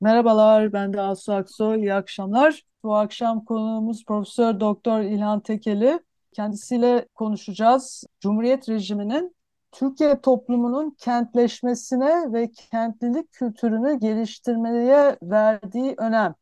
Merhabalar, ben de Asu Aksoy. İyi akşamlar. Bu akşam konuğumuz Profesör Doktor İlhan Tekeli. Kendisiyle konuşacağız. Cumhuriyet rejiminin Türkiye toplumunun kentleşmesine ve kentlilik kültürünü geliştirmeye verdiği önem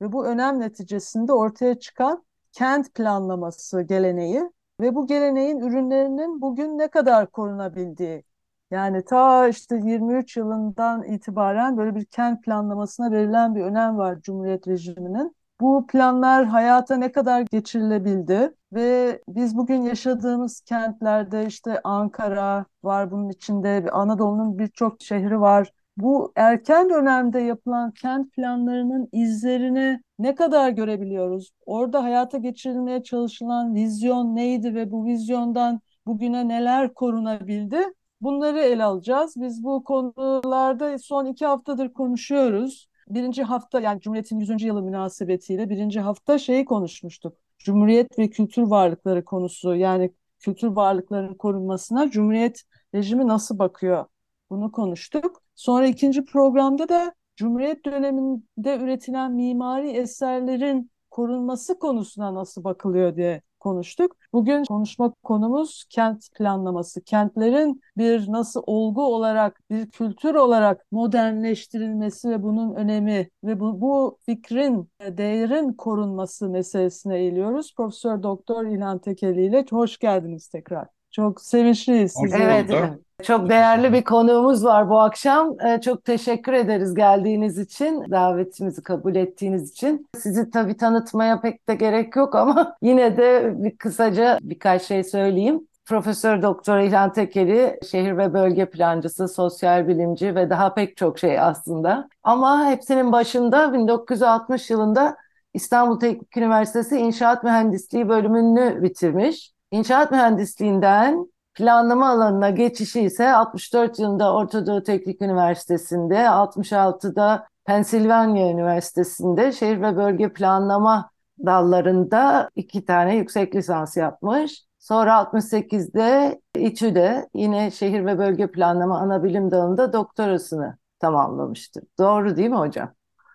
ve bu önem neticesinde ortaya çıkan kent planlaması geleneği ve bu geleneğin ürünlerinin bugün ne kadar korunabildiği yani ta işte 23 yılından itibaren böyle bir kent planlamasına verilen bir önem var Cumhuriyet rejiminin. Bu planlar hayata ne kadar geçirilebildi ve biz bugün yaşadığımız kentlerde işte Ankara var bunun içinde Anadolu'nun birçok şehri var. Bu erken dönemde yapılan kent planlarının izlerini ne kadar görebiliyoruz? Orada hayata geçirilmeye çalışılan vizyon neydi ve bu vizyondan bugüne neler korunabildi? Bunları ele alacağız. Biz bu konularda son iki haftadır konuşuyoruz. Birinci hafta yani Cumhuriyet'in 100. yılı münasebetiyle birinci hafta şeyi konuşmuştuk. Cumhuriyet ve kültür varlıkları konusu yani kültür varlıklarının korunmasına Cumhuriyet rejimi nasıl bakıyor? Bunu konuştuk. Sonra ikinci programda da Cumhuriyet döneminde üretilen mimari eserlerin korunması konusuna nasıl bakılıyor diye konuştuk. Bugün konuşma konumuz kent planlaması. Kentlerin bir nasıl olgu olarak, bir kültür olarak modernleştirilmesi ve bunun önemi ve bu, bu fikrin, değerin korunması meselesine eğiliyoruz. Profesör Doktor İlhan Tekeli ile hoş geldiniz tekrar. Çok sevinçliyiz size. Evet, evet. Çok değerli bir konuğumuz var bu akşam. Ee, çok teşekkür ederiz geldiğiniz için, davetimizi kabul ettiğiniz için. Sizi tabii tanıtmaya pek de gerek yok ama yine de bir kısaca birkaç şey söyleyeyim. Profesör Doktor İlhan Tekeli, şehir ve bölge plancısı, sosyal bilimci ve daha pek çok şey aslında. Ama hepsinin başında 1960 yılında İstanbul Teknik Üniversitesi İnşaat Mühendisliği bölümünü bitirmiş. İnşaat mühendisliğinden planlama alanına geçişi ise 64 yılında Orta Doğu Teknik Üniversitesi'nde, 66'da Pensilvanya Üniversitesi'nde şehir ve bölge planlama dallarında iki tane yüksek lisans yapmış. Sonra 68'de İTÜ'de yine şehir ve bölge planlama ana bilim dalında doktorasını tamamlamıştır. Doğru değil mi hocam?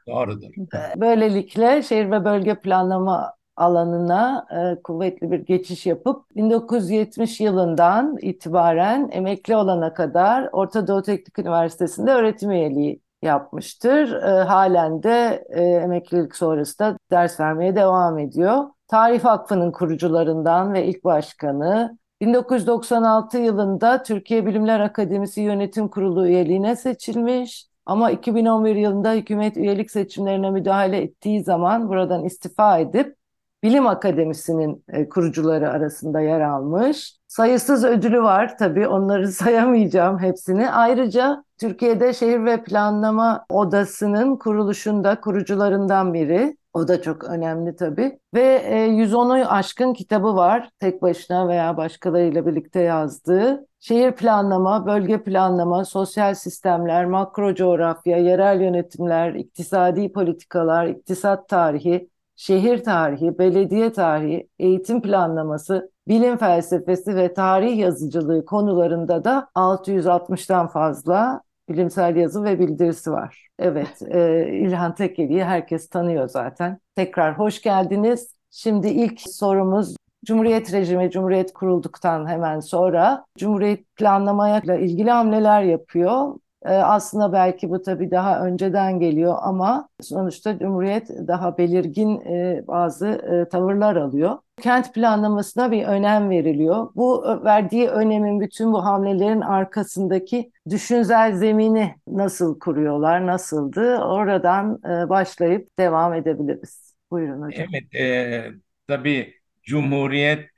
Doğrudur. Böylelikle şehir ve bölge planlama alanına e, kuvvetli bir geçiş yapıp 1970 yılından itibaren emekli olana kadar Orta Doğu Teknik Üniversitesi'nde öğretim üyeliği yapmıştır. E, halen de e, emeklilik sonrası da ders vermeye devam ediyor. Tarih Vakfı'nın kurucularından ve ilk başkanı. 1996 yılında Türkiye Bilimler Akademisi Yönetim Kurulu üyeliğine seçilmiş. Ama 2011 yılında hükümet üyelik seçimlerine müdahale ettiği zaman buradan istifa edip Bilim Akademisi'nin e, kurucuları arasında yer almış. Sayısız ödülü var tabii onları sayamayacağım hepsini. Ayrıca Türkiye'de Şehir ve Planlama Odası'nın kuruluşunda kurucularından biri. O da çok önemli tabii. Ve 110'u e, aşkın kitabı var. Tek başına veya başkalarıyla birlikte yazdığı. Şehir planlama, bölge planlama, sosyal sistemler, makro coğrafya, yerel yönetimler, iktisadi politikalar, iktisat tarihi, şehir tarihi, belediye tarihi, eğitim planlaması, bilim felsefesi ve tarih yazıcılığı konularında da 660'tan fazla bilimsel yazı ve bildirisi var. Evet, e, İlhan Tekeli'yi herkes tanıyor zaten. Tekrar hoş geldiniz. Şimdi ilk sorumuz Cumhuriyet rejimi, Cumhuriyet kurulduktan hemen sonra Cumhuriyet planlamaya ilgili hamleler yapıyor. Ee, aslında belki bu tabii daha önceden geliyor ama sonuçta Cumhuriyet daha belirgin e, bazı e, tavırlar alıyor. Kent planlamasına bir önem veriliyor. Bu verdiği önemin bütün bu hamlelerin arkasındaki düşünsel zemini nasıl kuruyorlar, nasıldı? Oradan e, başlayıp devam edebiliriz. Buyurun hocam. Evet, e, tabii Cumhuriyet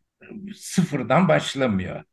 sıfırdan başlamıyor.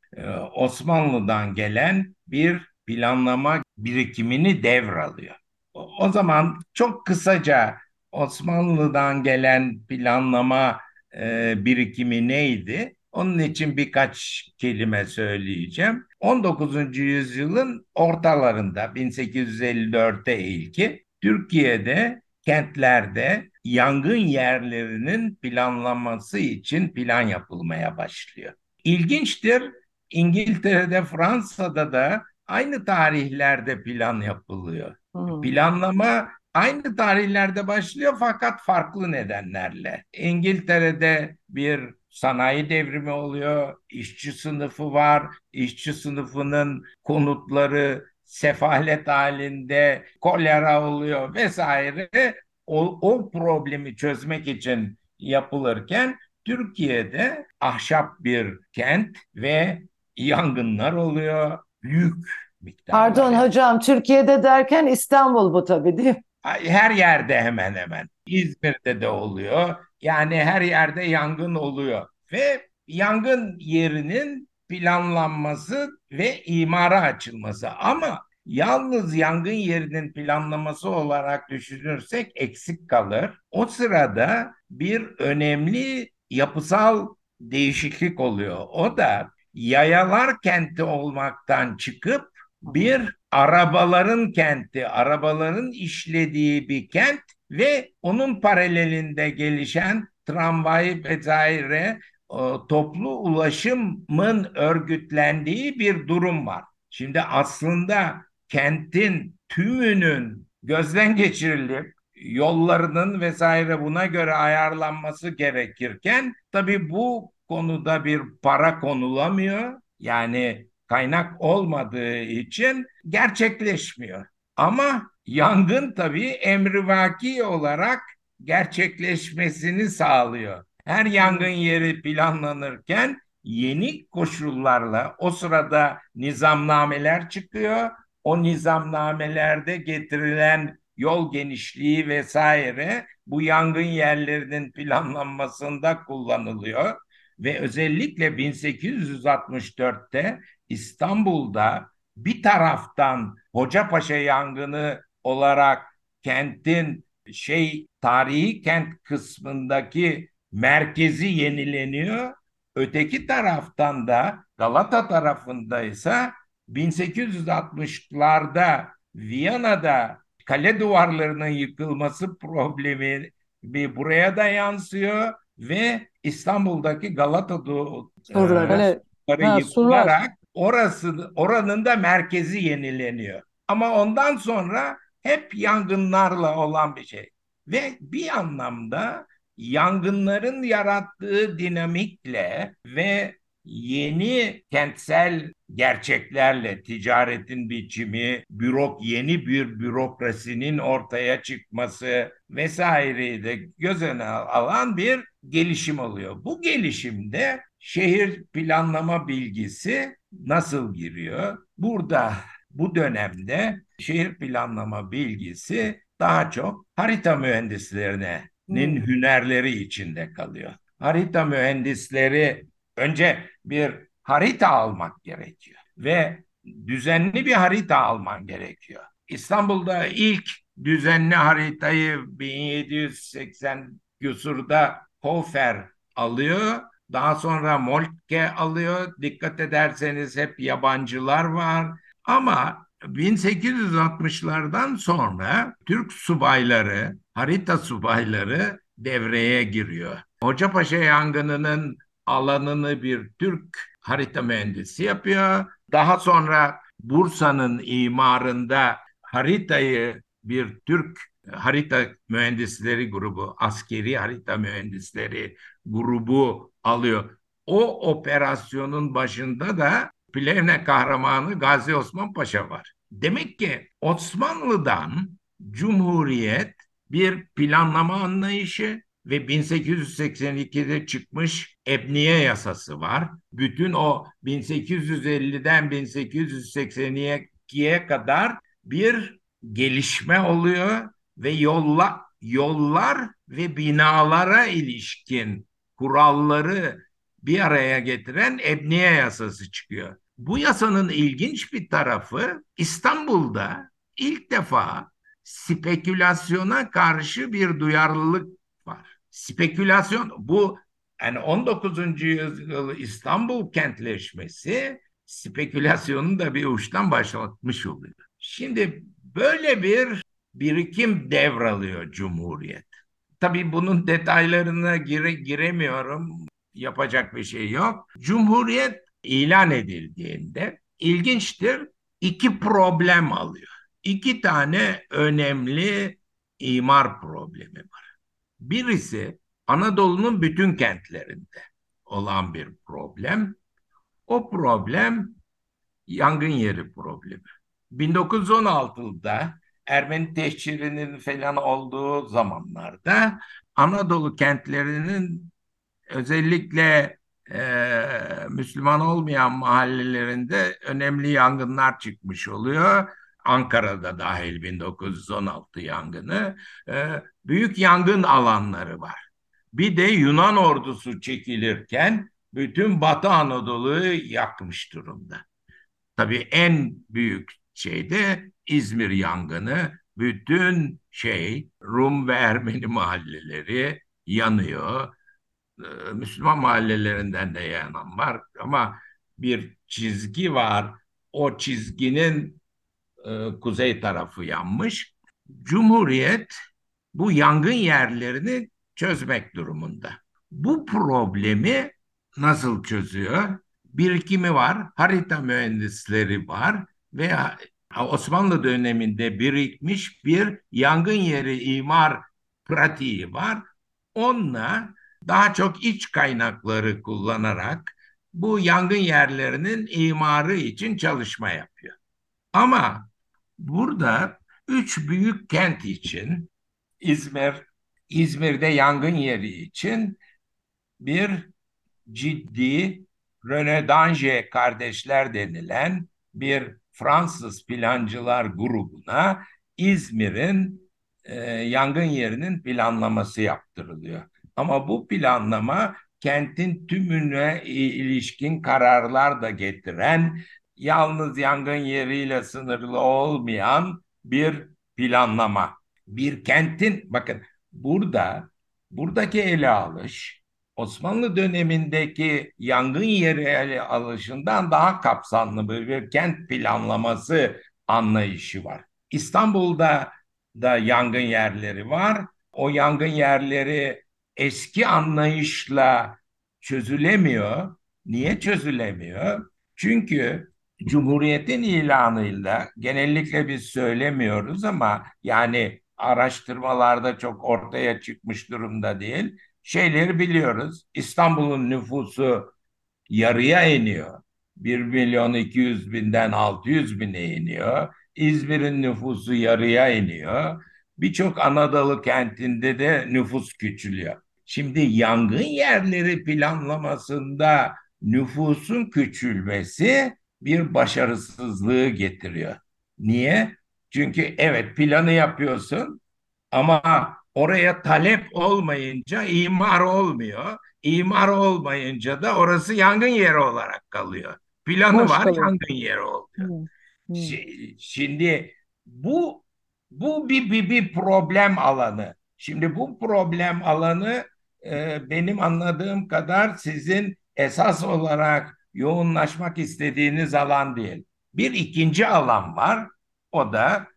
Osmanlı'dan gelen bir planlama birikimini devralıyor. O, zaman çok kısaca Osmanlı'dan gelen planlama e, birikimi neydi? Onun için birkaç kelime söyleyeceğim. 19. yüzyılın ortalarında 1854'te ilki Türkiye'de kentlerde yangın yerlerinin planlanması için plan yapılmaya başlıyor. İlginçtir. İngiltere'de, Fransa'da da aynı tarihlerde plan yapılıyor. Hmm. Planlama aynı tarihlerde başlıyor fakat farklı nedenlerle. İngiltere'de bir sanayi devrimi oluyor, işçi sınıfı var, işçi sınıfının konutları sefalet halinde, kolera oluyor vesaire. O, o problemi çözmek için yapılırken Türkiye'de ahşap bir kent ve yangınlar oluyor. Büyük miktarda. Pardon hocam Türkiye'de derken İstanbul bu tabii değil mi? Her yerde hemen hemen. İzmir'de de oluyor. Yani her yerde yangın oluyor. Ve yangın yerinin planlanması ve imara açılması. Ama yalnız yangın yerinin planlaması olarak düşünürsek eksik kalır. O sırada bir önemli yapısal değişiklik oluyor. O da yayalar kenti olmaktan çıkıp bir arabaların kenti, arabaların işlediği bir kent ve onun paralelinde gelişen tramvay vesaire toplu ulaşımın örgütlendiği bir durum var. Şimdi aslında kentin tümünün gözden geçirilip yollarının vesaire buna göre ayarlanması gerekirken tabii bu konuda bir para konulamıyor. Yani kaynak olmadığı için gerçekleşmiyor. Ama yangın tabii emrivaki olarak gerçekleşmesini sağlıyor. Her yangın yeri planlanırken yeni koşullarla o sırada nizamnameler çıkıyor. O nizamnamelerde getirilen yol genişliği vesaire bu yangın yerlerinin planlanmasında kullanılıyor ve özellikle 1864'te İstanbul'da bir taraftan Hocapaşa yangını olarak kentin şey tarihi kent kısmındaki merkezi yenileniyor. Öteki taraftan da Galata tarafında ise 1860'larda Viyana'da kale duvarlarının yıkılması problemi bir buraya da yansıyor ve İstanbul'daki Galata duvarları e, yıkılarak orası oranın da merkezi yenileniyor. Ama ondan sonra hep yangınlarla olan bir şey. Ve bir anlamda yangınların yarattığı dinamikle ve yeni kentsel gerçeklerle ticaretin biçimi, bürok yeni bir bürokrasinin ortaya çıkması vesaireyi de göz önüne alan bir gelişim oluyor. Bu gelişimde şehir planlama bilgisi nasıl giriyor? Burada bu dönemde şehir planlama bilgisi daha çok harita mühendislerinin hmm. hünerleri içinde kalıyor. Harita mühendisleri önce bir harita almak gerekiyor ve düzenli bir harita alman gerekiyor. İstanbul'da ilk düzenli haritayı 1780 küsurda Hofer alıyor. Daha sonra Moltke alıyor. Dikkat ederseniz hep yabancılar var. Ama 1860'lardan sonra Türk subayları, harita subayları devreye giriyor. Hocapaşa yangınının alanını bir Türk harita mühendisi yapıyor. Daha sonra Bursa'nın imarında haritayı bir Türk harita mühendisleri grubu, askeri harita mühendisleri grubu alıyor. O operasyonun başında da Plevne kahramanı Gazi Osman Paşa var. Demek ki Osmanlı'dan Cumhuriyet bir planlama anlayışı ve 1882'de çıkmış Ebniye yasası var. Bütün o 1850'den 1882'ye kadar bir gelişme oluyor ve yolla, yollar ve binalara ilişkin kuralları bir araya getiren Ebniye yasası çıkıyor. Bu yasanın ilginç bir tarafı İstanbul'da ilk defa spekülasyona karşı bir duyarlılık var. Spekülasyon bu yani 19. yüzyıl İstanbul kentleşmesi spekülasyonu da bir uçtan başlatmış oluyor. Şimdi böyle bir birikim devralıyor Cumhuriyet. Tabii bunun detaylarına gire, giremiyorum. Yapacak bir şey yok. Cumhuriyet ilan edildiğinde ilginçtir iki problem alıyor. İki tane önemli imar problemi var. Birisi Anadolu'nun bütün kentlerinde olan bir problem. O problem yangın yeri problemi. 1916'da Ermeni tehcirinin falan olduğu zamanlarda Anadolu kentlerinin özellikle e, Müslüman olmayan mahallelerinde önemli yangınlar çıkmış oluyor. Ankara'da dahil 1916 yangını. E, büyük yangın alanları var. Bir de Yunan ordusu çekilirken bütün Batı Anadolu'yu yakmış durumda. Tabii en büyük şey de İzmir yangını. Bütün şey Rum ve Ermeni mahalleleri yanıyor. Ee, Müslüman mahallelerinden de yanan var ama bir çizgi var. O çizginin e, kuzey tarafı yanmış. Cumhuriyet bu yangın yerlerini çözmek durumunda. Bu problemi nasıl çözüyor? Birikimi var, harita mühendisleri var ve Osmanlı döneminde birikmiş bir yangın yeri imar pratiği var. Onunla daha çok iç kaynakları kullanarak bu yangın yerlerinin imarı için çalışma yapıyor. Ama burada üç büyük kent için İzmir, İzmir'de yangın yeri için bir ciddi René Danger kardeşler denilen bir Fransız plancılar grubuna İzmir'in e, yangın yerinin planlaması yaptırılıyor. Ama bu planlama kentin tümüne ilişkin kararlar da getiren, yalnız yangın yeriyle sınırlı olmayan bir planlama. Bir kentin, bakın burada, buradaki ele alış, Osmanlı dönemindeki yangın yeri ele alışından daha kapsamlı bir kent planlaması anlayışı var. İstanbul'da da yangın yerleri var. O yangın yerleri eski anlayışla çözülemiyor. Niye çözülemiyor? Çünkü Cumhuriyet'in ilanıyla genellikle biz söylemiyoruz ama yani araştırmalarda çok ortaya çıkmış durumda değil. Şeyleri biliyoruz. İstanbul'un nüfusu yarıya iniyor. 1 milyon 200 binden 600 bine iniyor. İzmir'in nüfusu yarıya iniyor. Birçok Anadolu kentinde de nüfus küçülüyor. Şimdi yangın yerleri planlamasında nüfusun küçülmesi bir başarısızlığı getiriyor. Niye? Çünkü evet planı yapıyorsun ama oraya talep olmayınca imar olmuyor. İmar olmayınca da orası yangın yeri olarak kalıyor. Planı Boş var kalıyor. yangın yeri oluyor. Hmm. Şimdi bu bu bir, bir bir problem alanı. Şimdi bu problem alanı e, benim anladığım kadar sizin esas olarak yoğunlaşmak istediğiniz alan değil. Bir ikinci alan var. O da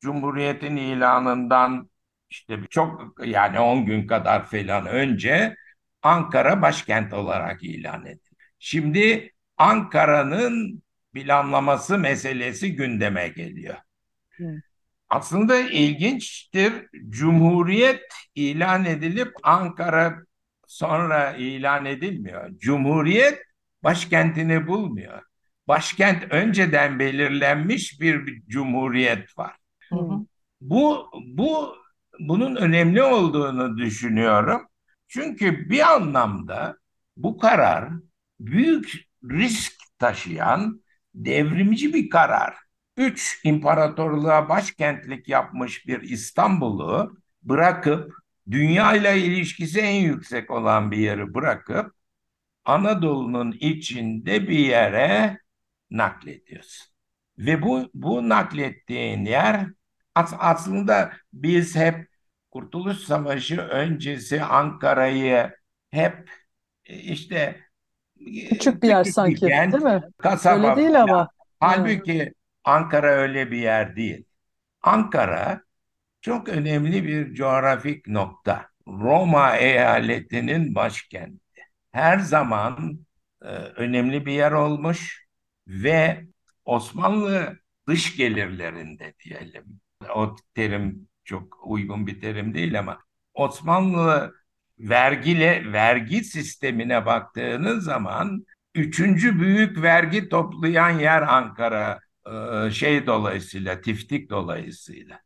Cumhuriyet'in ilanından işte çok yani 10 gün kadar falan önce Ankara başkent olarak ilan edildi. Şimdi Ankara'nın planlaması meselesi gündeme geliyor. Hı. Aslında ilginçtir. Cumhuriyet ilan edilip Ankara sonra ilan edilmiyor. Cumhuriyet başkentini bulmuyor. Başkent önceden belirlenmiş bir cumhuriyet var. Hı hı. Bu bu bunun önemli olduğunu düşünüyorum. Çünkü bir anlamda bu karar büyük risk taşıyan devrimci bir karar. Üç imparatorluğa başkentlik yapmış bir İstanbul'u bırakıp dünya ile ilişkisi en yüksek olan bir yeri bırakıp Anadolu'nun içinde bir yere naklediyorsun. Ve bu, bu naklettiğin yer As aslında biz hep Kurtuluş Savaşı öncesi Ankara'yı hep e, işte Küçük bir yer sanki, kent, değil mi? kasaba Öyle değil falan. ama. Halbuki Ankara öyle bir yer değil. Ankara çok önemli bir coğrafik nokta. Roma eyaletinin başkenti. Her zaman e, önemli bir yer olmuş ve Osmanlı dış gelirlerinde diyelim. O terim çok uygun bir terim değil ama Osmanlı vergile vergi sistemine baktığınız zaman üçüncü büyük vergi toplayan yer Ankara e, şey dolayısıyla tiftik dolayısıyla.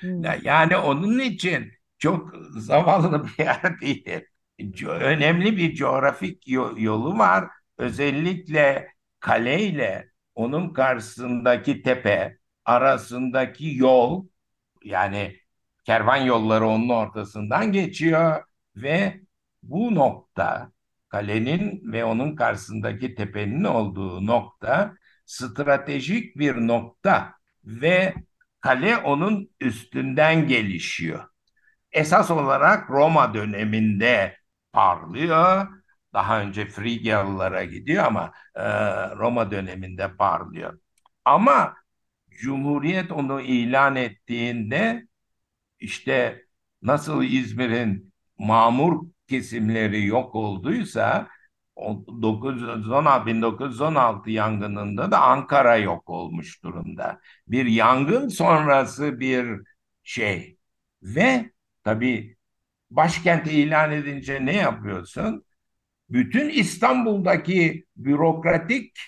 Hmm. Yani onun için çok zavallı bir yer değil. Önemli bir coğrafik yolu var. Özellikle kaleyle onun karşısındaki tepe arasındaki yol yani kervan yolları onun ortasından geçiyor ve bu nokta kalenin ve onun karşısındaki tepenin olduğu nokta stratejik bir nokta ve kale onun üstünden gelişiyor. Esas olarak Roma döneminde parlıyor. Daha önce Frigyalılara gidiyor ama e, Roma döneminde parlıyor. Ama Cumhuriyet onu ilan ettiğinde işte nasıl İzmir'in mamur kesimleri yok olduysa 1916, 1916 yangınında da Ankara yok olmuş durumda. Bir yangın sonrası bir şey ve tabii başkenti ilan edince ne yapıyorsun? Bütün İstanbul'daki bürokratik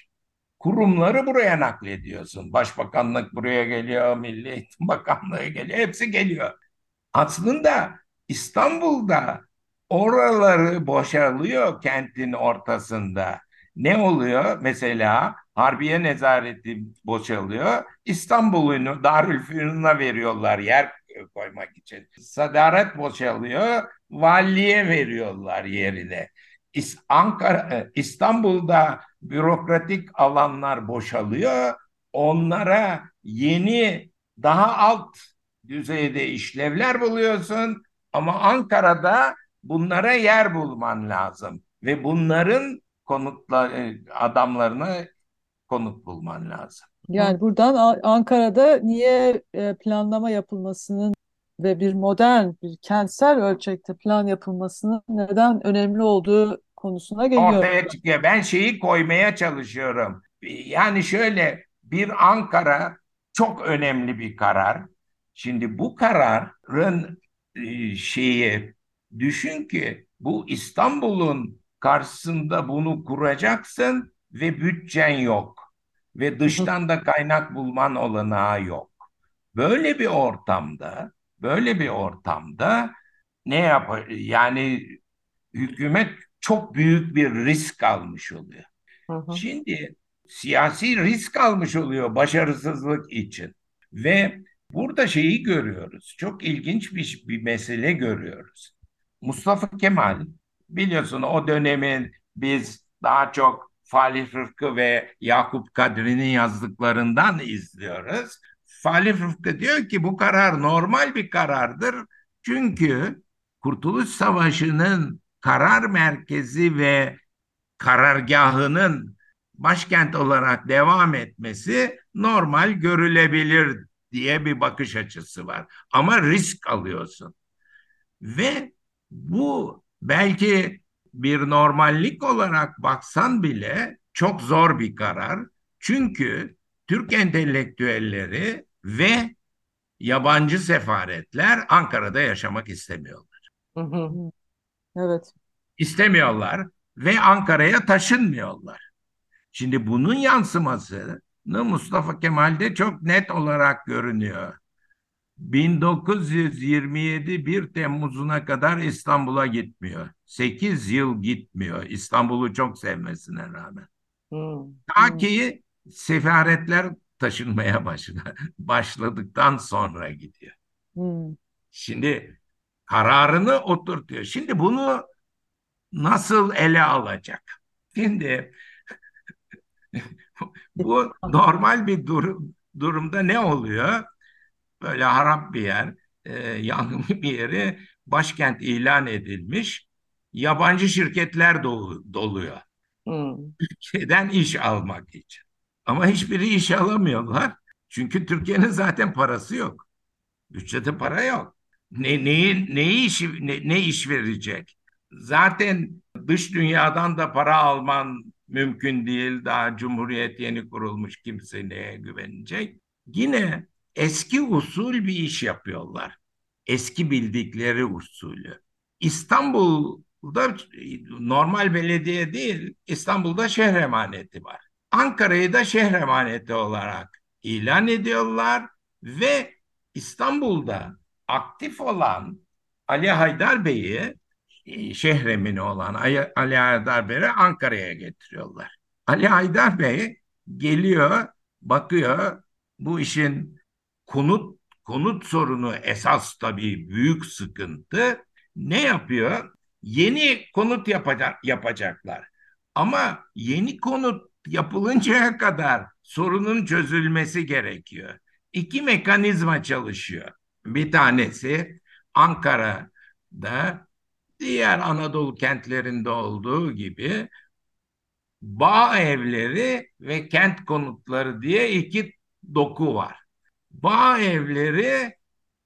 kurumları buraya naklediyorsun. Başbakanlık buraya geliyor, Milli Eğitim Bakanlığı geliyor, hepsi geliyor. Aslında İstanbul'da oraları boşalıyor kentin ortasında. Ne oluyor? Mesela Harbiye Nezareti boşalıyor. İstanbul'u Darülfünun'a veriyorlar yer koymak için. Sadaret boşalıyor. Valiye veriyorlar yerine. Ankara, e, İstanbul'da bürokratik alanlar boşalıyor. Onlara yeni daha alt düzeyde işlevler buluyorsun ama Ankara'da bunlara yer bulman lazım ve bunların konutla e, adamlarına konut bulman lazım. Yani buradan Ankara'da niye e, planlama yapılmasının ve bir modern, bir kentsel ölçekte plan yapılmasının neden önemli olduğu konusuna geliyor. Ortaya çıkıyor. Ben şeyi koymaya çalışıyorum. Yani şöyle bir Ankara çok önemli bir karar. Şimdi bu kararın e, şeyi düşün ki bu İstanbul'un karşısında bunu kuracaksın ve bütçen yok ve dıştan da kaynak bulman olanağı yok. Böyle bir ortamda, böyle bir ortamda ne yapar? Yani hükümet çok büyük bir risk almış oluyor. Hı hı. Şimdi siyasi risk almış oluyor başarısızlık için ve burada şeyi görüyoruz. Çok ilginç bir, bir mesele görüyoruz. Mustafa Kemal biliyorsun o dönemin biz daha çok Falih Rıfkı ve Yakup Kadri'nin yazdıklarından izliyoruz. Falih Rıfkı diyor ki bu karar normal bir karardır. Çünkü Kurtuluş Savaşı'nın karar merkezi ve karargahının başkent olarak devam etmesi normal görülebilir diye bir bakış açısı var. Ama risk alıyorsun. Ve bu belki bir normallik olarak baksan bile çok zor bir karar. Çünkü Türk entelektüelleri ve yabancı sefaretler Ankara'da yaşamak istemiyorlar. Evet. İstemiyorlar ve Ankara'ya taşınmıyorlar. Şimdi bunun yansıması Mustafa Kemal'de çok net olarak görünüyor. 1927 1 Temmuz'una kadar İstanbul'a gitmiyor. 8 yıl gitmiyor İstanbul'u çok sevmesine rağmen. Hmm. Ta ki sefaretler taşınmaya başladı. başladıktan sonra gidiyor. Hmm. Şimdi kararını oturtuyor. Şimdi bunu nasıl ele alacak? Şimdi bu normal bir durum durumda ne oluyor? böyle harap bir yer, e, yangın bir yeri başkent ilan edilmiş. Yabancı şirketler dolu, doluyor. Hmm. Ülkeden iş almak için. Ama hiçbiri iş alamıyorlar. Çünkü Türkiye'nin zaten parası yok. Bütçede para yok. Ne, neyi, neyi iş, ne, ne iş verecek? Zaten dış dünyadan da para alman mümkün değil. Daha Cumhuriyet yeni kurulmuş kimse neye güvenecek? Yine eski usul bir iş yapıyorlar. Eski bildikleri usulü. İstanbul'da normal belediye değil, İstanbul'da şehir emaneti var. Ankara'yı da şehir emaneti olarak ilan ediyorlar ve İstanbul'da aktif olan Ali Haydar Bey'i e, şehremini olan Ali Haydar Bey'i Ankara'ya getiriyorlar. Ali Haydar Bey geliyor, bakıyor bu işin konut konut sorunu esas tabii büyük sıkıntı. Ne yapıyor? Yeni konut yapacak, yapacaklar. Ama yeni konut yapılıncaya kadar sorunun çözülmesi gerekiyor. İki mekanizma çalışıyor. Bir tanesi Ankara'da diğer Anadolu kentlerinde olduğu gibi bağ evleri ve kent konutları diye iki doku var. Bağ evleri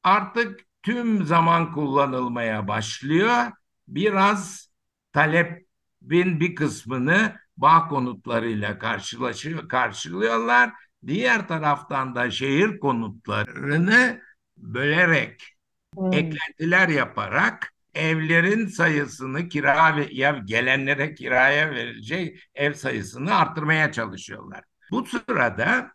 artık tüm zaman kullanılmaya başlıyor. Biraz talebin bir kısmını bağ konutlarıyla karşılaşıyor, karşılıyorlar. Diğer taraftan da şehir konutlarını bölerek, hmm. eklentiler yaparak evlerin sayısını kira ve ya gelenlere kiraya verilecek ev sayısını arttırmaya çalışıyorlar. Bu sırada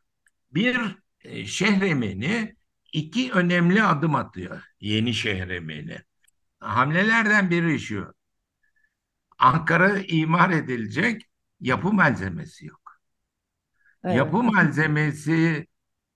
bir e, şehremini iki önemli adım atıyor yeni şehremini. Hamlelerden biri şu. Ankara imar edilecek yapı malzemesi yok. Evet. Yapı malzemesi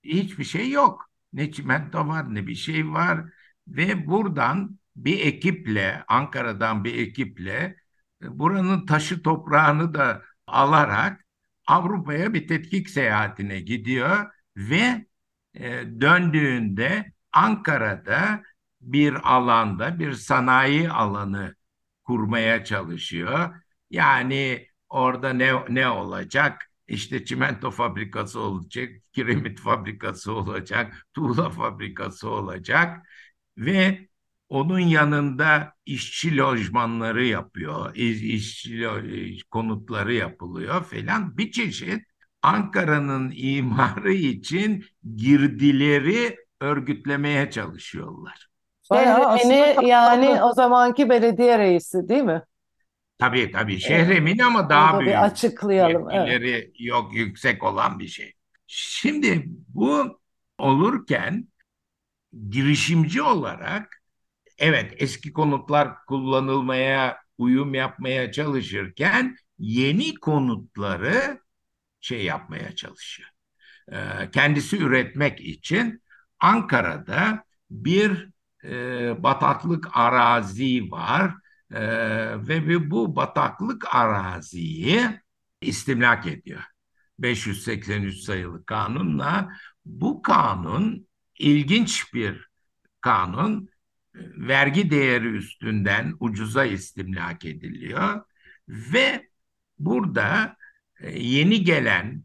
hiçbir şey yok. Ne çimento var ne bir şey var ve buradan bir ekiple Ankara'dan bir ekiple e, buranın taşı toprağını da alarak Avrupa'ya bir tetkik seyahatine gidiyor ve e, döndüğünde Ankara'da bir alanda bir sanayi alanı kurmaya çalışıyor. Yani orada ne ne olacak? İşte çimento fabrikası olacak, kiremit fabrikası olacak, tuğla fabrikası olacak ve onun yanında işçi lojmanları yapıyor, işçi konutları yapılıyor falan bir çeşit Ankara'nın imarı için girdileri örgütlemeye çalışıyorlar. Şehremini yani o zamanki belediye reisi değil mi? Tabii tabii şehremin ama daha büyük. Bir açıklayalım. Evet. yok yüksek olan bir şey. Şimdi bu olurken girişimci olarak evet eski konutlar kullanılmaya uyum yapmaya çalışırken yeni konutları şey yapmaya çalışıyor. Ee, kendisi üretmek için Ankara'da bir e, bataklık arazi var e, ve bu bataklık araziyi istimlak ediyor. 583 sayılı kanunla bu kanun ilginç bir kanun vergi değeri üstünden ucuza istimlak ediliyor ve burada e, yeni gelenlere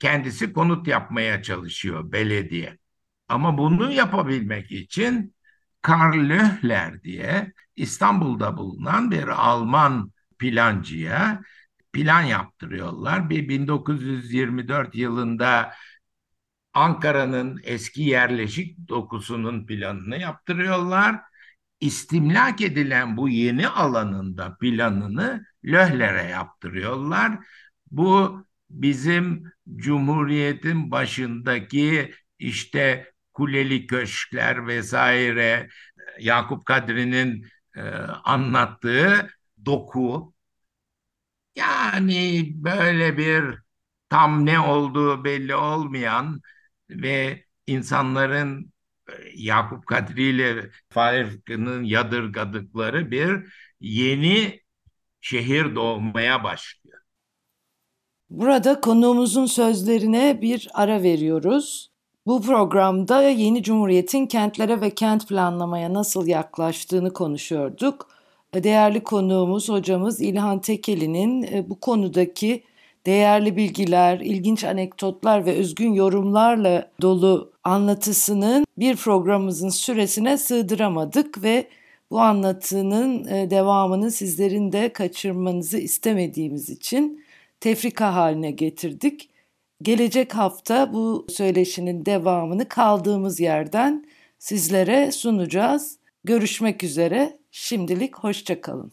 kendisi konut yapmaya çalışıyor belediye. Ama bunu yapabilmek için Karl Löhler diye İstanbul'da bulunan bir Alman plancıya plan yaptırıyorlar. Bir 1924 yılında Ankara'nın eski yerleşik dokusunun planını yaptırıyorlar. İstimlak edilen bu yeni alanında planını Löhler'e yaptırıyorlar. Bu bizim Cumhuriyet'in başındaki işte kuleli köşkler vesaire Yakup Kadri'nin e, anlattığı doku yani böyle bir tam ne olduğu belli olmayan ve insanların e, Yakup Kadri ile Farkı'nın yadırgadıkları bir yeni şehir doğmaya başlıyor. Burada konuğumuzun sözlerine bir ara veriyoruz. Bu programda yeni cumhuriyetin kentlere ve kent planlamaya nasıl yaklaştığını konuşuyorduk. Değerli konuğumuz hocamız İlhan Tekeli'nin e, bu konudaki değerli bilgiler, ilginç anekdotlar ve özgün yorumlarla dolu anlatısının bir programımızın süresine sığdıramadık ve bu anlatının e, devamını sizlerin de kaçırmanızı istemediğimiz için tefrika haline getirdik. Gelecek hafta bu söyleşinin devamını kaldığımız yerden sizlere sunacağız. Görüşmek üzere. Şimdilik hoşçakalın.